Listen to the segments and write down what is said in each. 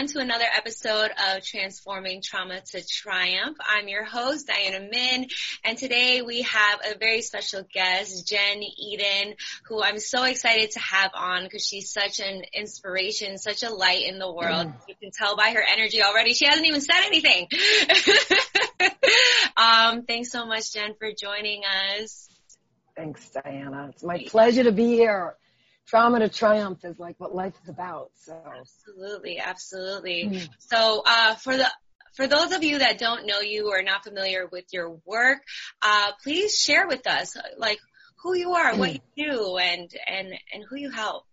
everyone to another episode of Transforming Trauma to Triumph. I'm your host, Diana Min, and today we have a very special guest, Jenn Eden, who I'm so excited to have on because she's such an inspiration, such a light in the world. Mm. You can tell by her energy already. She hasn't even said anything. um, thanks so much, Jenn, for joining us. Thanks, Diana. It's my pleasure to be here trauma to triumph is like what life is about. So absolutely, absolutely. Mm. So uh, for the for those of you that don't know you or not familiar with your work, uh, please share with us like who you are, what you do, and and and who you help.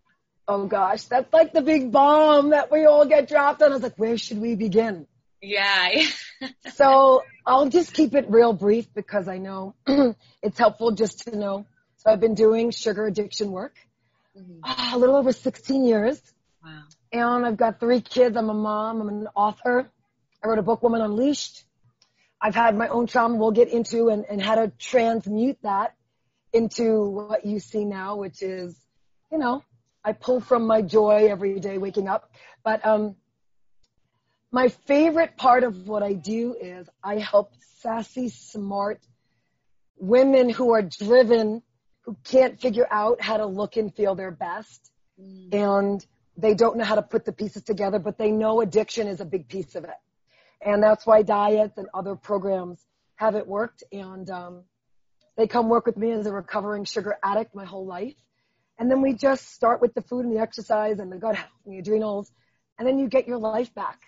Oh gosh, that's like the big bomb that we all get dropped on. I was like, where should we begin? Yeah. so I'll just keep it real brief because I know it's helpful just to know. So I've been doing sugar addiction work mm-hmm. a little over 16 years. Wow. And I've got three kids. I'm a mom. I'm an author. I wrote a book, Woman Unleashed. I've had my own trauma we'll get into and, and how to transmute that into what you see now, which is, you know, I pull from my joy every day waking up. But um, my favorite part of what I do is I help sassy, smart women who are driven who can't figure out how to look and feel their best. Mm. And they don't know how to put the pieces together, but they know addiction is a big piece of it. And that's why diets and other programs haven't worked. And um, they come work with me as a recovering sugar addict my whole life. And then we just start with the food and the exercise and the gut health and the adrenals. And then you get your life back.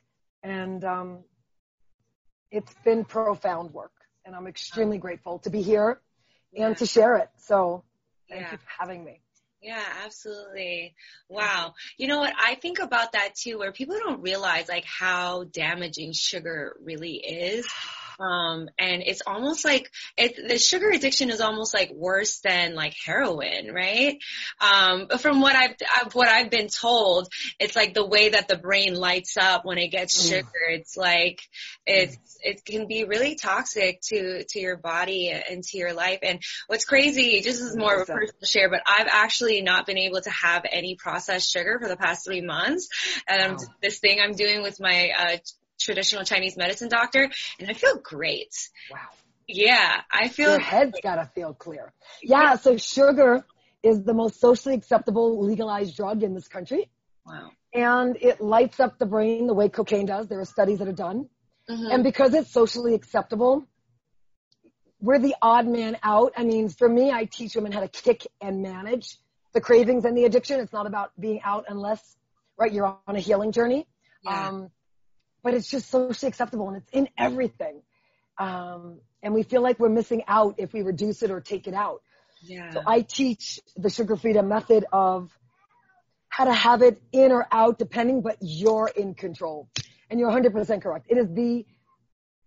And um, it's been profound work. And I'm extremely grateful to be here and to share it. So Thank yeah. you for having me. Yeah, absolutely. Wow. You know what? I think about that too, where people don't realize like how damaging sugar really is. Um, and it's almost like it, the sugar addiction is almost like worse than like heroin, right? Um, from what I've, I've, what I've been told, it's like the way that the brain lights up when it gets mm. sugar. It's like, it's, it can be really toxic to, to your body and to your life. And what's crazy, just as more of a personal share, but I've actually not been able to have any processed sugar for the past three months. And wow. this thing I'm doing with my, uh, traditional Chinese medicine doctor, and I feel great. Wow. Yeah, I feel. Your head's gotta feel clear. Yeah, so sugar is the most socially acceptable legalized drug in this country. Wow. And it lights up the brain the way cocaine does. There are studies that are done. Mm-hmm. And because it's socially acceptable, we're the odd man out. I mean, for me, I teach women how to kick and manage the cravings and the addiction. It's not about being out unless, right, you're on a healing journey. Yeah. Um, but it's just socially acceptable and it's in everything. Um, and we feel like we're missing out if we reduce it or take it out. Yeah. So I teach the sugar freedom method of how to have it in or out depending, but you're in control. And you're 100% correct. It is the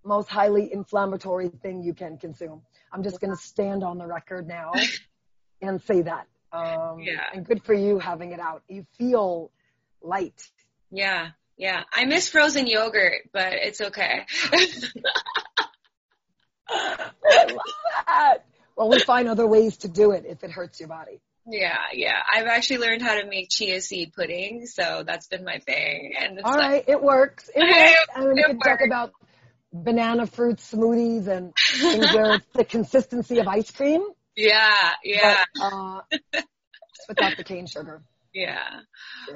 most highly inflammatory thing you can consume. I'm just going to stand on the record now and say that. Um, yeah. And good for you having it out. You feel light. Yeah. Yeah, I miss frozen yogurt, but it's okay. I love that. Well, we find other ways to do it if it hurts your body. Yeah, yeah. I've actually learned how to make chia seed pudding, so that's been my thing. And all right, like, it works. It works. and we can talk about banana fruit smoothies and things where it's the consistency of ice cream. Yeah, yeah. But, uh, without the cane sugar. Yeah.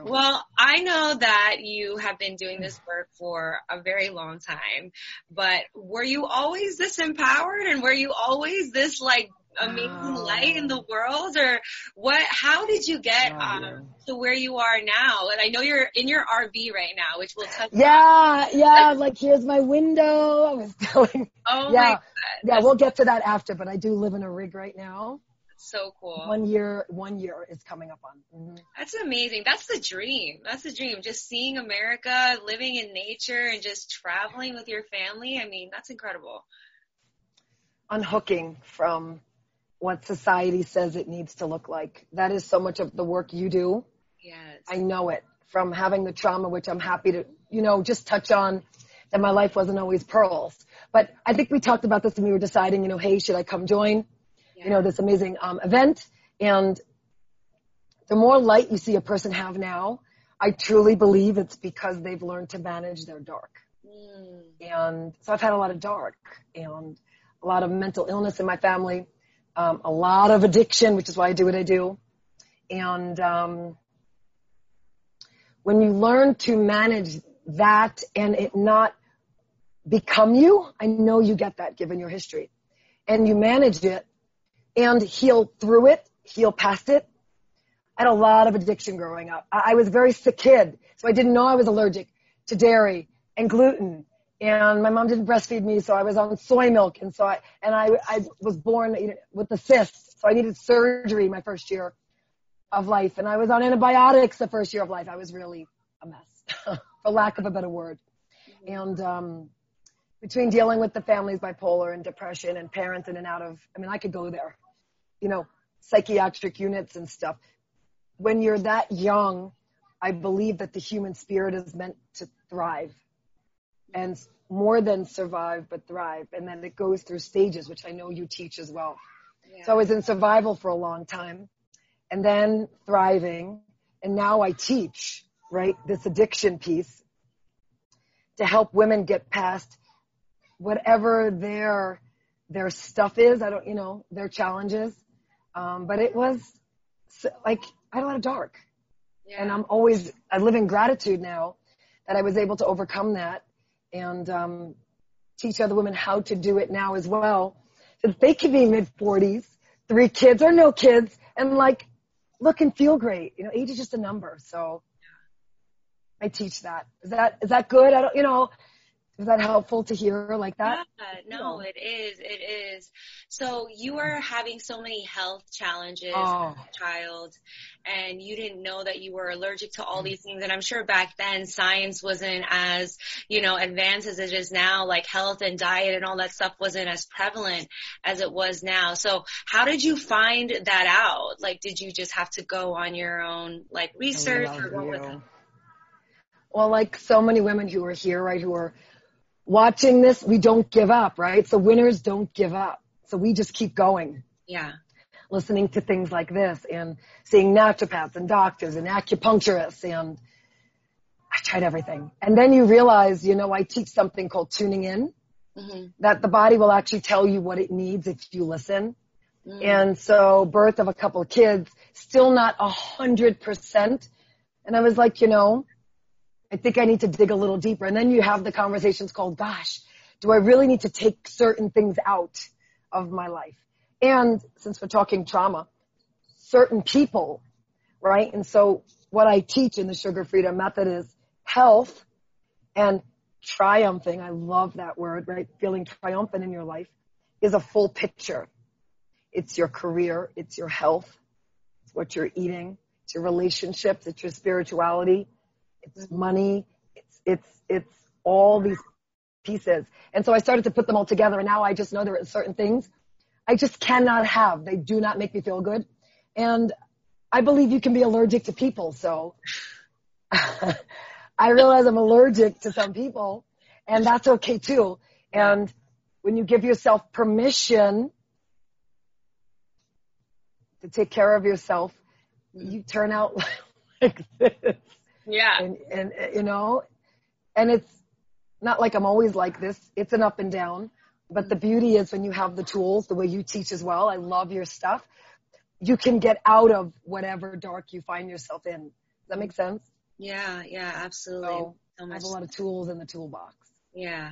Well, I know that you have been doing this work for a very long time, but were you always this empowered and were you always this like amazing light in the world or what, how did you get, oh, um, yeah. to where you are now? And I know you're in your RV right now, which we'll touch Yeah, on. yeah, like here's my window. I was going. Oh yeah, my God. Yeah, we'll get to that after, but I do live in a rig right now so cool. One year, one year is coming up on. Mm-hmm. That's amazing. That's the dream. That's the dream. Just seeing America, living in nature, and just traveling with your family. I mean, that's incredible. Unhooking from what society says it needs to look like. That is so much of the work you do. Yes. I know it from having the trauma, which I'm happy to, you know, just touch on that my life wasn't always pearls. But I think we talked about this when we were deciding, you know, hey, should I come join? You know, this amazing um, event. And the more light you see a person have now, I truly believe it's because they've learned to manage their dark. Mm. And so I've had a lot of dark and a lot of mental illness in my family, um, a lot of addiction, which is why I do what I do. And um, when you learn to manage that and it not become you, I know you get that given your history, and you manage it and heal through it, heal past it. I had a lot of addiction growing up. I was a very sick kid, so I didn't know I was allergic to dairy and gluten. And my mom didn't breastfeed me, so I was on soy milk, and so I and I I was born with the cyst, so I needed surgery my first year of life, and I was on antibiotics the first year of life. I was really a mess, for lack of a better word. And um, between dealing with the family's bipolar and depression and parents in and out of, I mean, I could go there, you know, psychiatric units and stuff. When you're that young, I believe that the human spirit is meant to thrive and more than survive, but thrive. And then it goes through stages, which I know you teach as well. Yeah. So I was in survival for a long time and then thriving. And now I teach, right? This addiction piece to help women get past whatever their, their stuff is. I don't, you know, their challenges. Um, but it was like, I had a lot of dark. Yeah. And I'm always, I live in gratitude now that I was able to overcome that and, um, teach other women how to do it now as well. So that they can be mid forties, three kids or no kids and like look and feel great. You know, age is just a number. So I teach that. Is that, is that good? I don't, you know, is that helpful to hear like that? Yeah, no, it is. It is. So you were having so many health challenges oh. as a child and you didn't know that you were allergic to all these things. And I'm sure back then science wasn't as, you know, advanced as it is now, like health and diet and all that stuff wasn't as prevalent as it was now. So how did you find that out? Like, did you just have to go on your own, like research or what was Well, like so many women who are here, right, who are watching this, we don't give up, right? So winners don't give up. So we just keep going. Yeah. Listening to things like this and seeing naturopaths and doctors and acupuncturists and I tried everything. And then you realize, you know, I teach something called tuning in, mm-hmm. that the body will actually tell you what it needs if you listen. Mm-hmm. And so birth of a couple of kids, still not a hundred percent. And I was like, you know, I think I need to dig a little deeper. And then you have the conversations called, gosh, do I really need to take certain things out of my life? And since we're talking trauma, certain people, right? And so what I teach in the sugar freedom method is health and triumphing. I love that word, right? Feeling triumphant in your life is a full picture. It's your career. It's your health. It's what you're eating. It's your relationships. It's your spirituality it's money, it's, it's, it's all these pieces. And so I started to put them all together and now I just know there are certain things I just cannot have. They do not make me feel good. And I believe you can be allergic to people. So I realize I'm allergic to some people and that's okay too. And when you give yourself permission to take care of yourself, you turn out like this. Yeah. And, and, you know, and it's not like I'm always like this. It's an up and down. But the beauty is when you have the tools, the way you teach as well, I love your stuff, you can get out of whatever dark you find yourself in. Does that make sense? Yeah, yeah, absolutely. So, so I have a lot of tools in the toolbox. Yeah.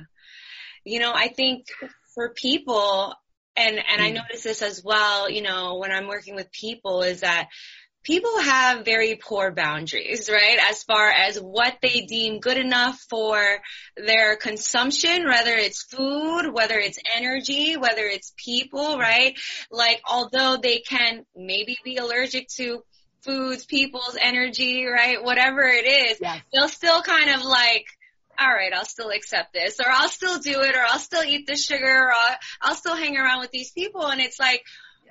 You know, I think for people, and, and mm. I notice this as well, you know, when I'm working with people is that people have very poor boundaries, right? As far as what they deem good enough for their consumption, whether it's food, whether it's energy, whether it's people, right? Like, although they can maybe be allergic to foods, people's energy, right? Whatever it is, yes. they'll still kind of like, all right, I'll still accept this, or I'll still do it, or I'll still eat the sugar, or I'll, I'll still hang around with these people. And it's like,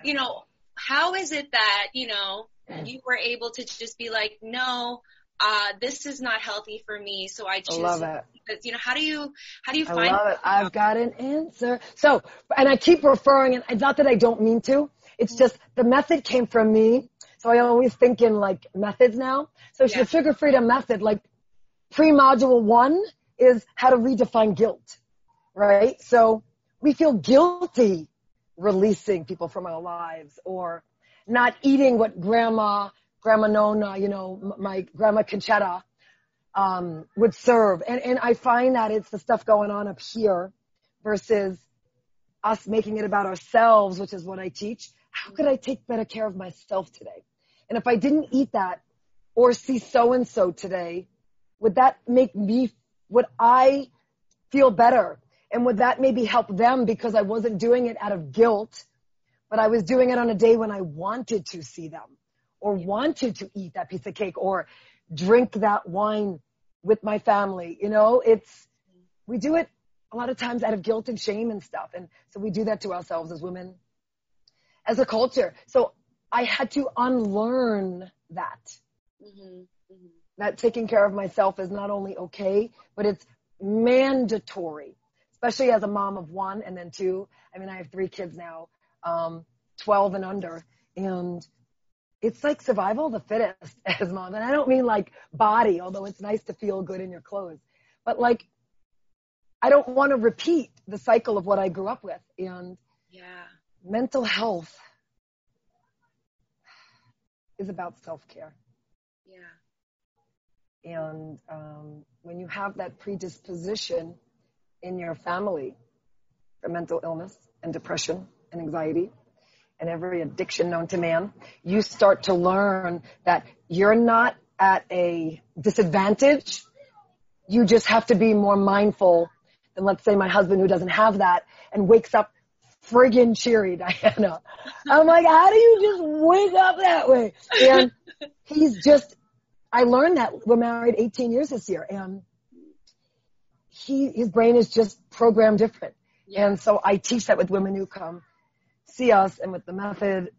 you know, how is it that, you know, you were able to just be like, no, uh, this is not healthy for me, so I choose. I love it. Because, you know, how do you, how do you find? I love it. I've got an answer. So, and I keep referring, and it's not that I don't mean to. It's just the method came from me. So I always think in like methods now. So yeah. the sugar freedom method, like pre-module one is how to redefine guilt, right? So we feel guilty releasing people from our lives or not eating what grandma, grandma Nona, you know, my grandma Conchetta, um, would serve. And, and I find that it's the stuff going on up here versus us making it about ourselves, which is what I teach. How could I take better care of myself today? And if I didn't eat that or see so and so today, would that make me, would I feel better? And would that maybe help them because I wasn't doing it out of guilt, but I was doing it on a day when I wanted to see them or wanted to eat that piece of cake or drink that wine with my family. You know, it's, we do it a lot of times out of guilt and shame and stuff. And so we do that to ourselves as women, as a culture. So I had to unlearn that. Mm-hmm. Mm-hmm. That taking care of myself is not only okay, but it's mandatory, especially as a mom of one and then two. I mean, I have three kids now, um, 12 and under. And it's like survival of the fittest as mom. And I don't mean like body, although it's nice to feel good in your clothes, but like, I don't want to repeat the cycle of what I grew up with. And yeah, mental health is about self-care. Yeah. And um, when you have that predisposition in your family for mental illness and depression and anxiety, and every addiction known to man, you start to learn that you're not at a disadvantage. You just have to be more mindful than let's say my husband who doesn't have that and wakes up friggin' cheery, Diana. I'm like, how do you just wake up that way? And he's just, I learned that we're married 18 years this year and he, his brain is just programmed different. Yeah. And so I teach that with women who come see us and with the method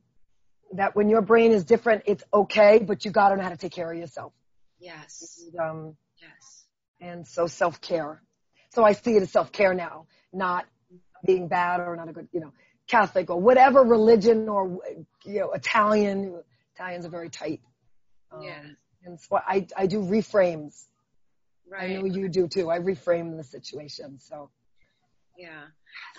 that when your brain is different, it's okay, but you gotta know how to take care of yourself. Yes. And, um, yes. And so self-care. So I see it as self-care now, not being bad or not a good, you know, Catholic or whatever religion or, you know, Italian. Italians are very tight. Um, yeah. And so I, I do reframes. Right. I know you do too. I reframe the situation. So. Yeah.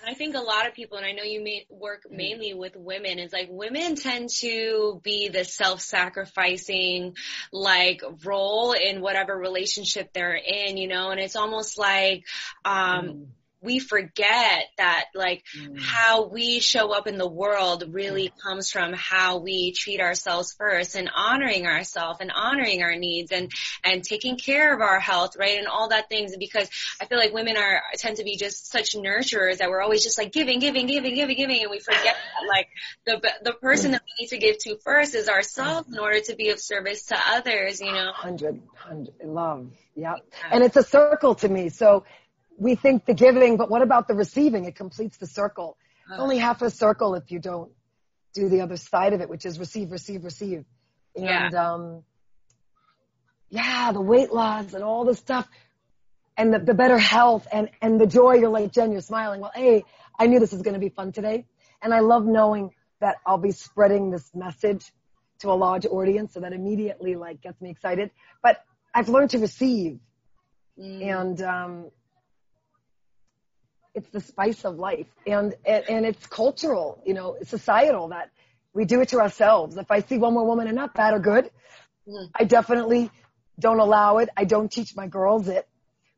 And I think a lot of people, and I know you may work mm. mainly with women, is like women tend to be the self-sacrificing, like role in whatever relationship they're in, you know, and it's almost like, um, mm we forget that like mm. how we show up in the world really comes from how we treat ourselves first and honoring ourselves and honoring our needs and and taking care of our health right and all that things. Because I feel like women are tend to be just such nurturers that we're always just like giving giving giving giving giving and we forget that like the the person that we need to give to first is ourselves in order to be of service to others you know? Hundred hundred love yeah. And it's a circle to me. So we think the giving, but what about the receiving? It completes the circle. It's only half a circle if you don't do the other side of it, which is receive, receive, receive. And, yeah. um, yeah, the weight loss and all the stuff and the, the better health and, and the joy. You're like, Jenn, you're smiling. Well, hey, I knew this was going to be fun today. And I love knowing that I'll be spreading this message to a large audience. So that immediately like gets me excited, but I've learned to receive. Mm. And, um, it's the spice of life and, and, and it's cultural, you know, societal that we do it to ourselves. If I see one more woman and not bad or good, mm. I definitely don't allow it. I don't teach my girls it,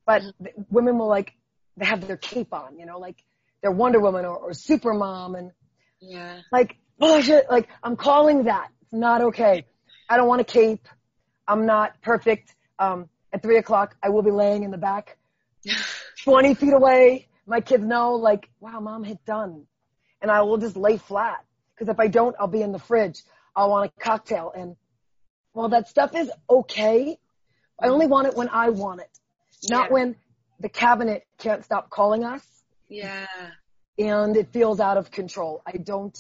but mm. women will like, they have their cape on, you know, like they're Wonder Woman or, or Super Mom and yeah, like, oh shit, like I'm calling that. It's not okay. I don't want a cape. I'm not perfect. Um, at three o'clock, I will be laying in the back, 20 feet away my kids know like, wow, mom hit done. And I will just lay flat. Cause if I don't, I'll be in the fridge. I'll want a cocktail. And well, that stuff is okay. I only want it when I want it. Not yeah. when the cabinet can't stop calling us. Yeah. And it feels out of control. I don't,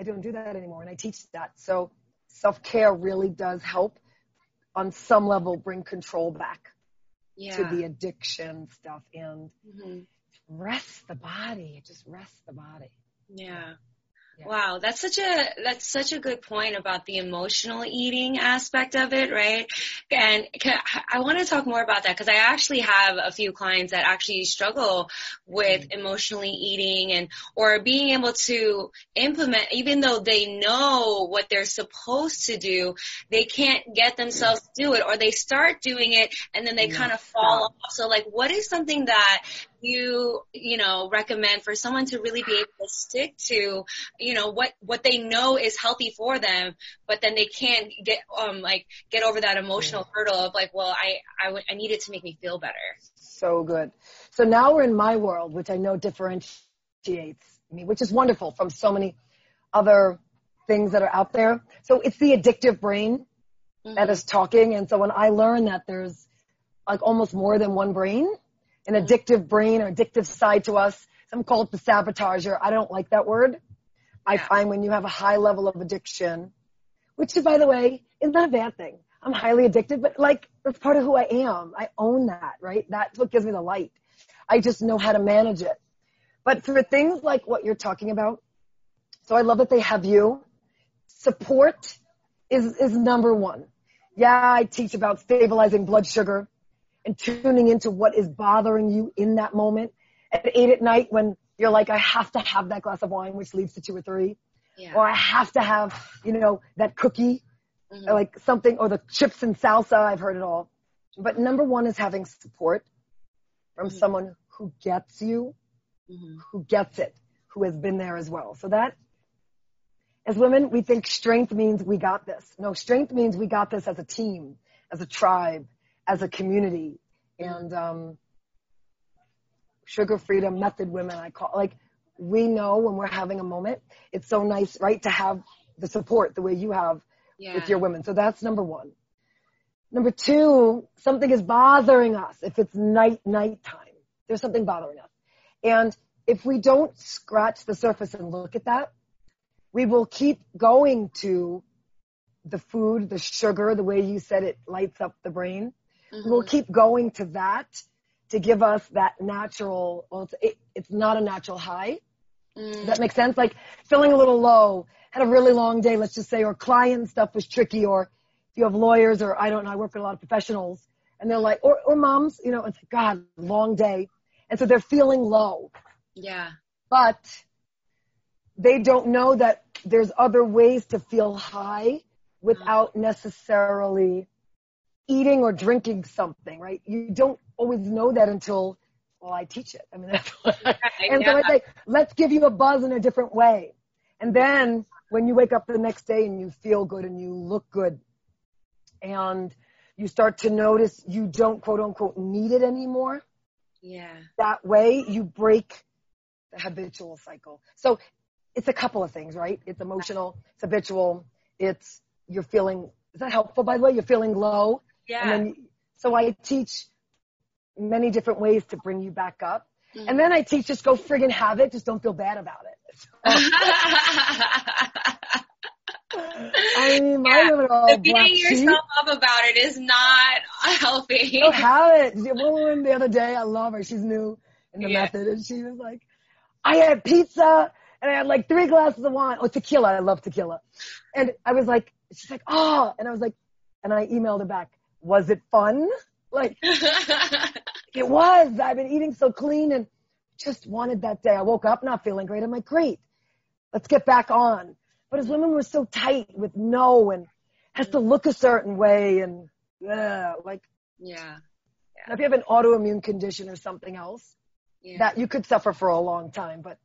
I don't do that anymore. And I teach that. So self care really does help on some level bring control back yeah. to the addiction stuff and mm-hmm. rest the body. Just rest the body. Yeah. Wow, that's such a that's such a good point about the emotional eating aspect of it, right? And I want to talk more about that because I actually have a few clients that actually struggle with mm-hmm. emotionally eating and or being able to implement even though they know what they're supposed to do, they can't get themselves to do it or they start doing it and then they kind of fall off. So like what is something that you, you know, recommend for someone to really be able to stick to, you know, what, what they know is healthy for them, but then they can't get, um, like, get over that emotional hurdle of like, well, I, I, w- I need it to make me feel better. So good. So now we're in my world, which I know differentiates me, which is wonderful from so many other things that are out there. So it's the addictive brain mm-hmm. that is talking. And so when I learned that there's like almost more than one brain, an addictive brain or addictive side to us. Some call it the sabotager. I don't like that word. I find when you have a high level of addiction, which is, by the way, is not a bad thing. I'm highly addicted, but like that's part of who I am. I own that, right? That's what gives me the light. I just know how to manage it. But for things like what you're talking about, so I love that they have you. Support is, is number one. Yeah, I teach about stabilizing blood sugar and tuning into what is bothering you in that moment at eight at night when you're like, I have to have that glass of wine, which leads to two or three. Yeah. Or I have to have, you know, that cookie, mm-hmm. or like something, or the chips and salsa. I've heard it all. But number one is having support from mm-hmm. someone who gets you, mm-hmm. who gets it, who has been there as well. So that, as women, we think strength means we got this. No, strength means we got this as a team, as a tribe, as a community. And um, sugar freedom method women, I call like we know when we're having a moment. It's so nice, right, to have the support the way you have yeah. with your women. So that's number one. Number two, something is bothering us. If it's night, night time, there's something bothering us. And if we don't scratch the surface and look at that, we will keep going to the food, the sugar, the way you said it lights up the brain. Mm-hmm. We'll keep going to that to give us that natural, well, it's, it, it's not a natural high. Mm. Does that make sense? Like feeling a little low, had a really long day, let's just say, or client stuff was tricky, or if you have lawyers, or I don't know, I work with a lot of professionals, and they're like, or, or moms, you know, it's like, God, long day. And so they're feeling low. Yeah. But they don't know that there's other ways to feel high without necessarily eating or drinking something, right? You don't always know that until, well, I teach it. I mean, that's what I, and yeah. so I say, let's give you a buzz in a different way. And then when you wake up the next day and you feel good and you look good and you start to notice you don't quote unquote need it anymore. Yeah. That way you break the habitual cycle. So it's a couple of things, right? It's emotional, it's habitual, it's you're feeling, is that helpful by the way? You're feeling low yeah. And then, so I teach many different ways to bring you back up. Mm-hmm. And then I teach just go friggin' have it, just don't feel bad about it. I mean, my yeah. women are Beating yourself up about it is not healthy. Go have it. One the other day, I love her. She's new in the yeah. method, and she was like, "I had pizza and I had like three glasses of wine. Oh, tequila. I love tequila." And I was like, "She's like, oh," and I was like, and I emailed her back was it fun? Like, it was. I've been eating so clean and just wanted that day. I woke up not feeling great. I'm like, great, let's get back on. But as women, we're so tight with no and has to look a certain way and uh, like, yeah. yeah. if you have an autoimmune condition or something else, yeah. that you could suffer for a long time, but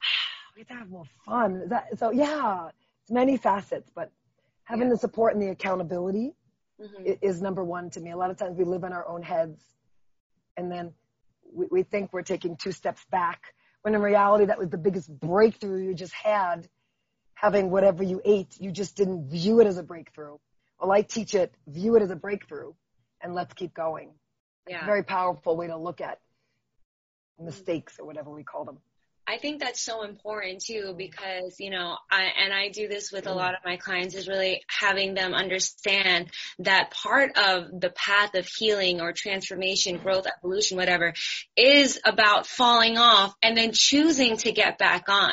we have to have more fun. That, so yeah, it's many facets, but having yeah. the support and the accountability mm-hmm. is number one to me. A lot of times we live in our own heads and then we, we think we're taking two steps back when in reality that was the biggest breakthrough you just had having whatever you ate. You just didn't view it as a breakthrough. Well, I teach it, view it as a breakthrough and let's keep going. Yeah. It's a very powerful way to look at mistakes or whatever we call them. I think that's so important too because, you know, I, and I do this with a lot of my clients is really having them understand that part of the path of healing or transformation, growth, evolution, whatever, is about falling off and then choosing to get back on.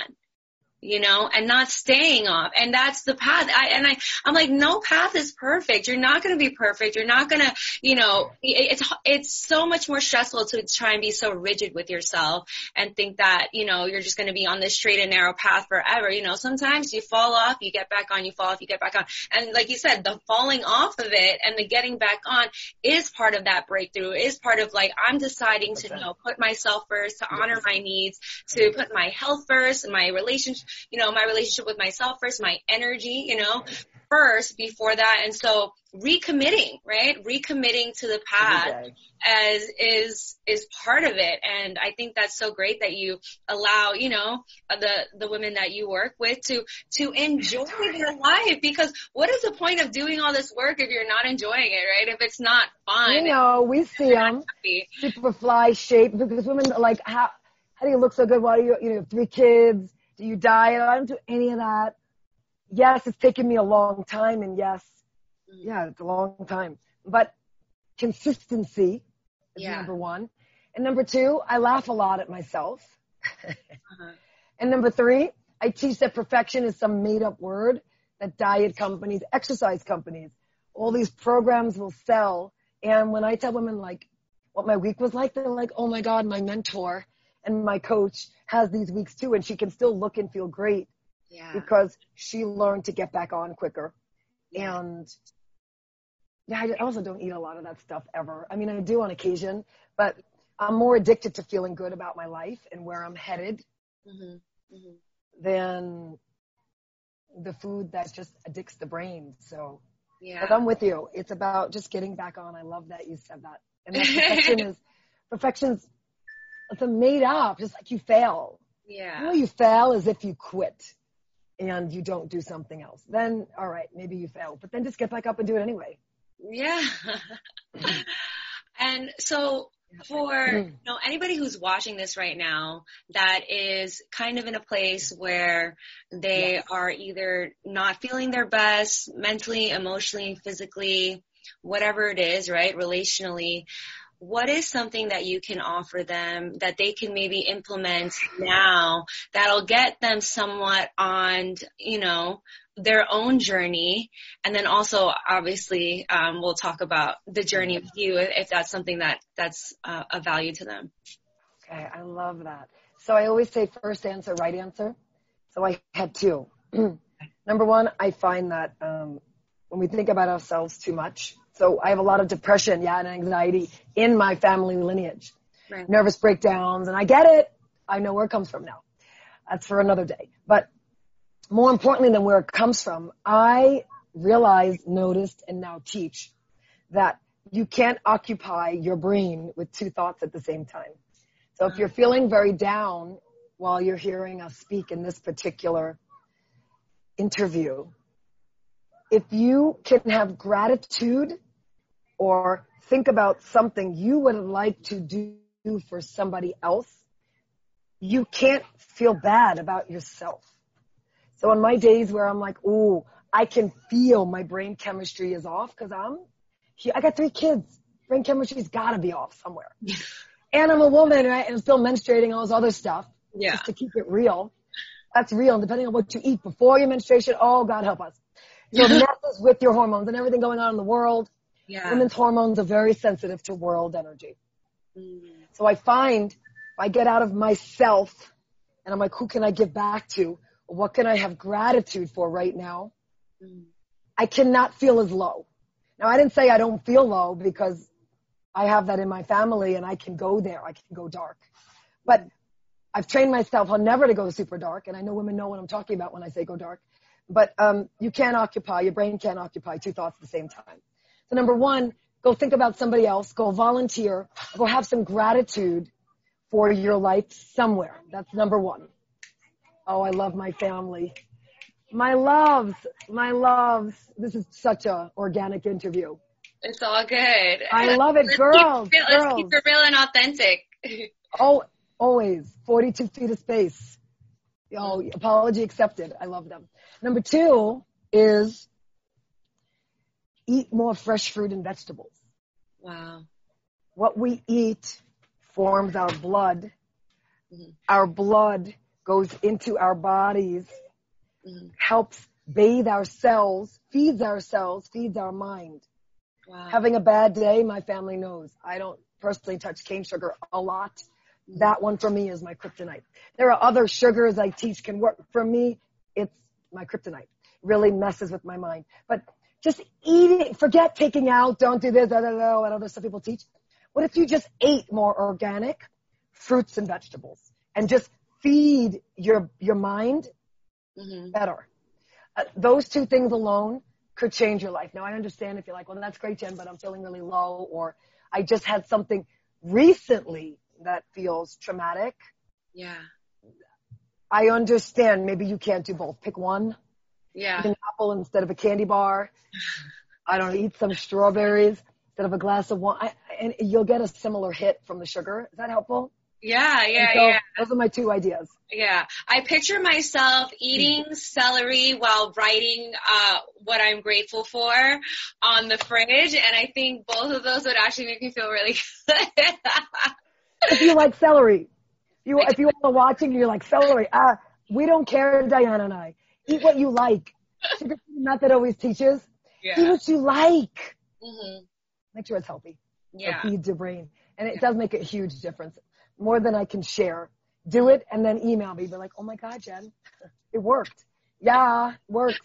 You know, and not staying off. And that's the path. I, and I, I'm like, no path is perfect. You're not going to be perfect. You're not going to, you know, it's, it's so much more stressful to try and be so rigid with yourself and think that, you know, you're just going to be on this straight and narrow path forever. You know, sometimes you fall off, you get back on, you fall off, you get back on. And like you said, the falling off of it and the getting back on is part of that breakthrough, is part of like, I'm deciding to, you know, put myself first, to honor my needs, to put my health first, my relationship, you know, my relationship with myself first, my energy, you know, first before that. And so recommitting, right? Recommitting to the path as is, is part of it. And I think that's so great that you allow, you know, the, the women that you work with to, to enjoy their life because what is the point of doing all this work if you're not enjoying it, right? If it's not fun. You know, we see them super fly shape because women are like, how, how do you look so good? Why do you, you know, three kids? Do you diet? I don't do any of that. Yes, it's taken me a long time and yes, yeah, it's a long time, but consistency is yeah. number one. And number two, I laugh a lot at myself. uh-huh. And number three, I teach that perfection is some made up word that diet companies, exercise companies, all these programs will sell. And when I tell women like what my week was like, they're like, oh my God, my mentor and my coach has these weeks too, and she can still look and feel great yeah. because she learned to get back on quicker. Yeah. And yeah, I also don't eat a lot of that stuff ever. I mean, I do on occasion, but I'm more addicted to feeling good about my life and where I'm headed mm-hmm. Mm-hmm. than the food that just addicts the brain. So, yeah, but I'm with you. It's about just getting back on. I love that you said that. And that perfection is perfection's it's a made up, just like you fail. Yeah. You you fail is if you quit and you don't do something else. Then, all right, maybe you fail, but then just get back up and do it anyway. Yeah. and so for you know anybody who's watching this right now that is kind of in a place where they yes. are either not feeling their best mentally, emotionally, physically, whatever it is, right? Relationally, what is something that you can offer them that they can maybe implement now that'll get them somewhat on, you know, their own journey? And then also obviously um, we'll talk about the journey with you if that's something that that's uh, a value to them. Okay i love that. So i always say first answer right answer. So i had two. Number one i find that um, when we think about ourselves too much so I have a lot of depression, yeah, and anxiety in my family lineage. Right. Nervous breakdowns, and I get it. I know where it comes from now. That's for another day. But more importantly than where it comes from, I realized, noticed, and now teach that you can't occupy your brain with two thoughts at the same time. So if you're feeling very down while you're hearing us speak in this particular interview, if you can have gratitude or think about something you would like to do for somebody else, you can't feel bad about yourself. So on my days where I'm like, ooh, I can feel my brain chemistry is off because I'm, I got three kids. Brain chemistry's gotta be off somewhere. and I'm a woman, right? And I'm still menstruating, all this other stuff. Yeah. Just to keep it real. That's real. And depending on what you eat before your menstruation, oh, God help us. Your messes with your hormones and everything going on in the world. Yeah. Women's hormones are very sensitive to world energy. Mm. So I find I get out of myself and I'm like, who can I give back to? What can I have gratitude for right now? Mm. I cannot feel as low. Now I didn't say I don't feel low because I have that in my family and I can go there. I can go dark. But I've trained myself on never to go super dark and I know women know what I'm talking about when I say go dark. But um, you can't occupy, your brain can't occupy two thoughts at the same time. So number one, go think about somebody else, go volunteer, go have some gratitude for your life somewhere. That's number one. Oh, I love my family. My loves, my loves. This is such a organic interview. It's all good. I love it, let's girls. Keep, girls. Let's keep it real and authentic. oh, always. 42 feet of space. Oh, apology accepted. I love them. Number two is eat more fresh fruit and vegetables. Wow. What we eat forms our blood. Mm-hmm. Our blood goes into our bodies, mm-hmm. helps bathe our cells, feeds our cells, feeds our mind. Wow. Having a bad day, my family knows. I don't personally touch cane sugar a lot. That one for me is my kryptonite. There are other sugars I teach can work. For me, it's my kryptonite. Really messes with my mind. But just eating, forget taking out, don't do this, da, da, da, what other stuff people teach. What if you just ate more organic fruits and vegetables and just feed your, your mind mm-hmm. better? Uh, those two things alone could change your life. Now I understand if you're like, well, that's great, Jenn, but I'm feeling really low or I just had something recently that feels traumatic. Yeah. I understand maybe you can't do both. Pick one. Yeah. Eat an apple instead of a candy bar. I don't know, eat some strawberries instead of a glass of wine. I, and you'll get a similar hit from the sugar. Is that helpful? Yeah, yeah, so yeah. Those are my two ideas. Yeah. I picture myself eating celery while writing uh what I'm grateful for on the fridge and I think both of those would actually make me feel really good. if you like celery. You if you are watching you're like celery. Ah, uh, we don't care, Diana and I. Eat what you like. Sugar method always teaches. Yeah. Eat what you like. Mm-hmm. Make sure it's healthy. Yeah. It feeds your brain. And it yeah. does make a huge difference more than I can share. Do it and then email me. Be like, oh my God, Jenn, it worked. Yeah, works.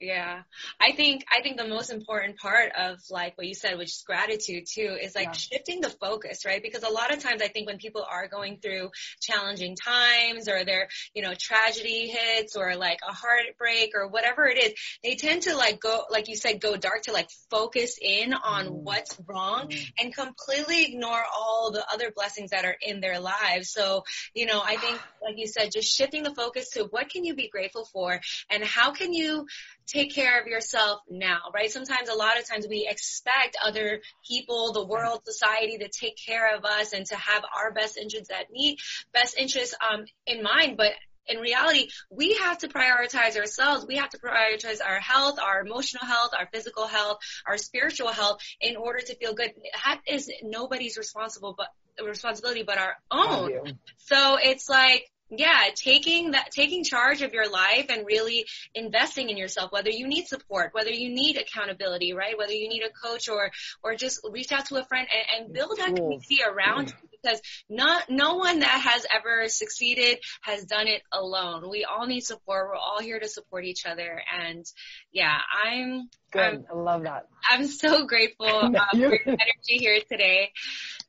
Yeah. I think, I think the most important part of like what you said, which is gratitude too, is like yeah. shifting the focus, right? Because a lot of times I think when people are going through challenging times or their, you know, tragedy hits or like a heartbreak or whatever it is, they tend to like go, like you said, go dark to like focus in on mm. what's wrong mm. and completely ignore all the other blessings that are in their lives. So, you know, I think, like you said, just shifting the focus to what can you be grateful for and how can you take care of yourself now, right? Sometimes, a lot of times we expect other people, the world, society to take care of us and to have our best interests at need, best interests, um, in mind, but in reality, we have to prioritize ourselves. We have to prioritize our health, our emotional health, our physical health, our spiritual health in order to feel good. That is nobody's responsible but responsibility but our own. So it's like yeah, taking that, taking charge of your life and really investing in yourself, whether you need support, whether you need accountability, right? Whether you need a coach or, or just reach out to a friend and, and build that community around you because not, no one that has ever succeeded has done it alone. We all need support. We're all here to support each other. And yeah, I'm, Good. I'm, i love that. I'm so grateful uh, for your energy here today.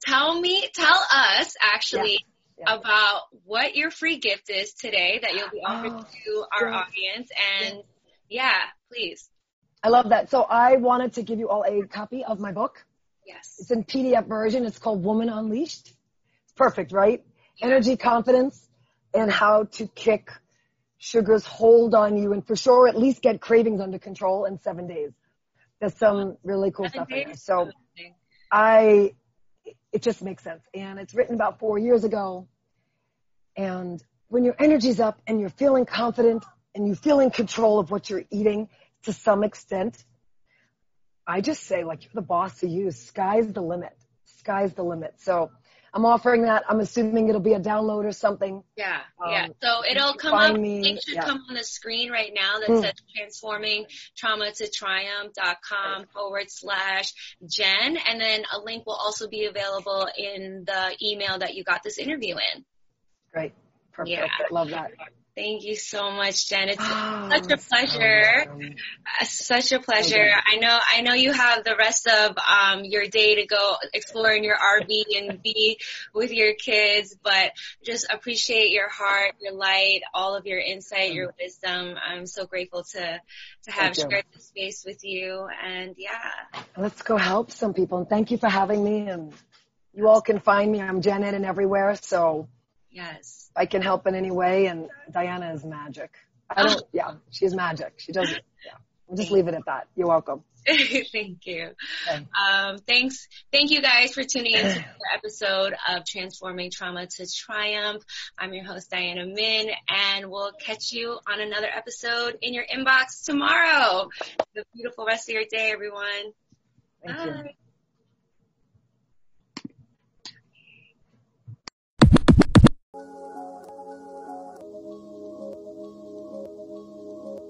Tell me, tell us actually, yeah yeah. about what your free gift is today that you'll be offering oh, to our great. audience. And yeah. yeah, please. I love that. So I wanted to give you all a copy of my book. Yes. It's in PDF version. It's called Woman Unleashed. It's perfect, right? Yeah. Energy, confidence, and how to kick sugar's hold on you and for sure at least get cravings under control in seven days. There's some really cool seven stuff in there. So I it just makes sense. And it's written about four years ago. And when your energy's up and you're feeling confident and you feel in control of what you're eating to some extent, I just say like you're the boss of you. Sky's the limit. Sky's the limit. So I'm offering that. I'm assuming it'll be a download or something. Yeah, um, yeah. So it'll come up. Me, it should yeah. come on the screen right now that mm. says transforming trauma to triumph.com right. forward slash Jenn. And then a link will also be available in the email that you got this interview in. Great. Perfect. Yeah. Love that. Thank you so much, Jenn. It's oh, such a pleasure. Uh, such a pleasure. I know, I know you have the rest of, um, your day to go explore in your RV and be with your kids, but just appreciate your heart, your light, all of your insight, your wisdom. I'm so grateful to, to have shared this space with you and yeah. Let's go help some people and thank you for having me and you all can find me. I'm Jenn Eden everywhere. So yes I can help in any way. And Diana is magic. I don't, yeah, she's magic. She does it. Yeah. We'll just leave it at that. You're welcome. Thank you. Okay. Um, thanks. Thank you guys for tuning in to the episode of Transforming Trauma to Triumph. I'm your host, Diana Min, and we'll catch you on another episode in your inbox tomorrow. Have a beautiful rest of your day, everyone. Thank Bye. Thank you. Thank you.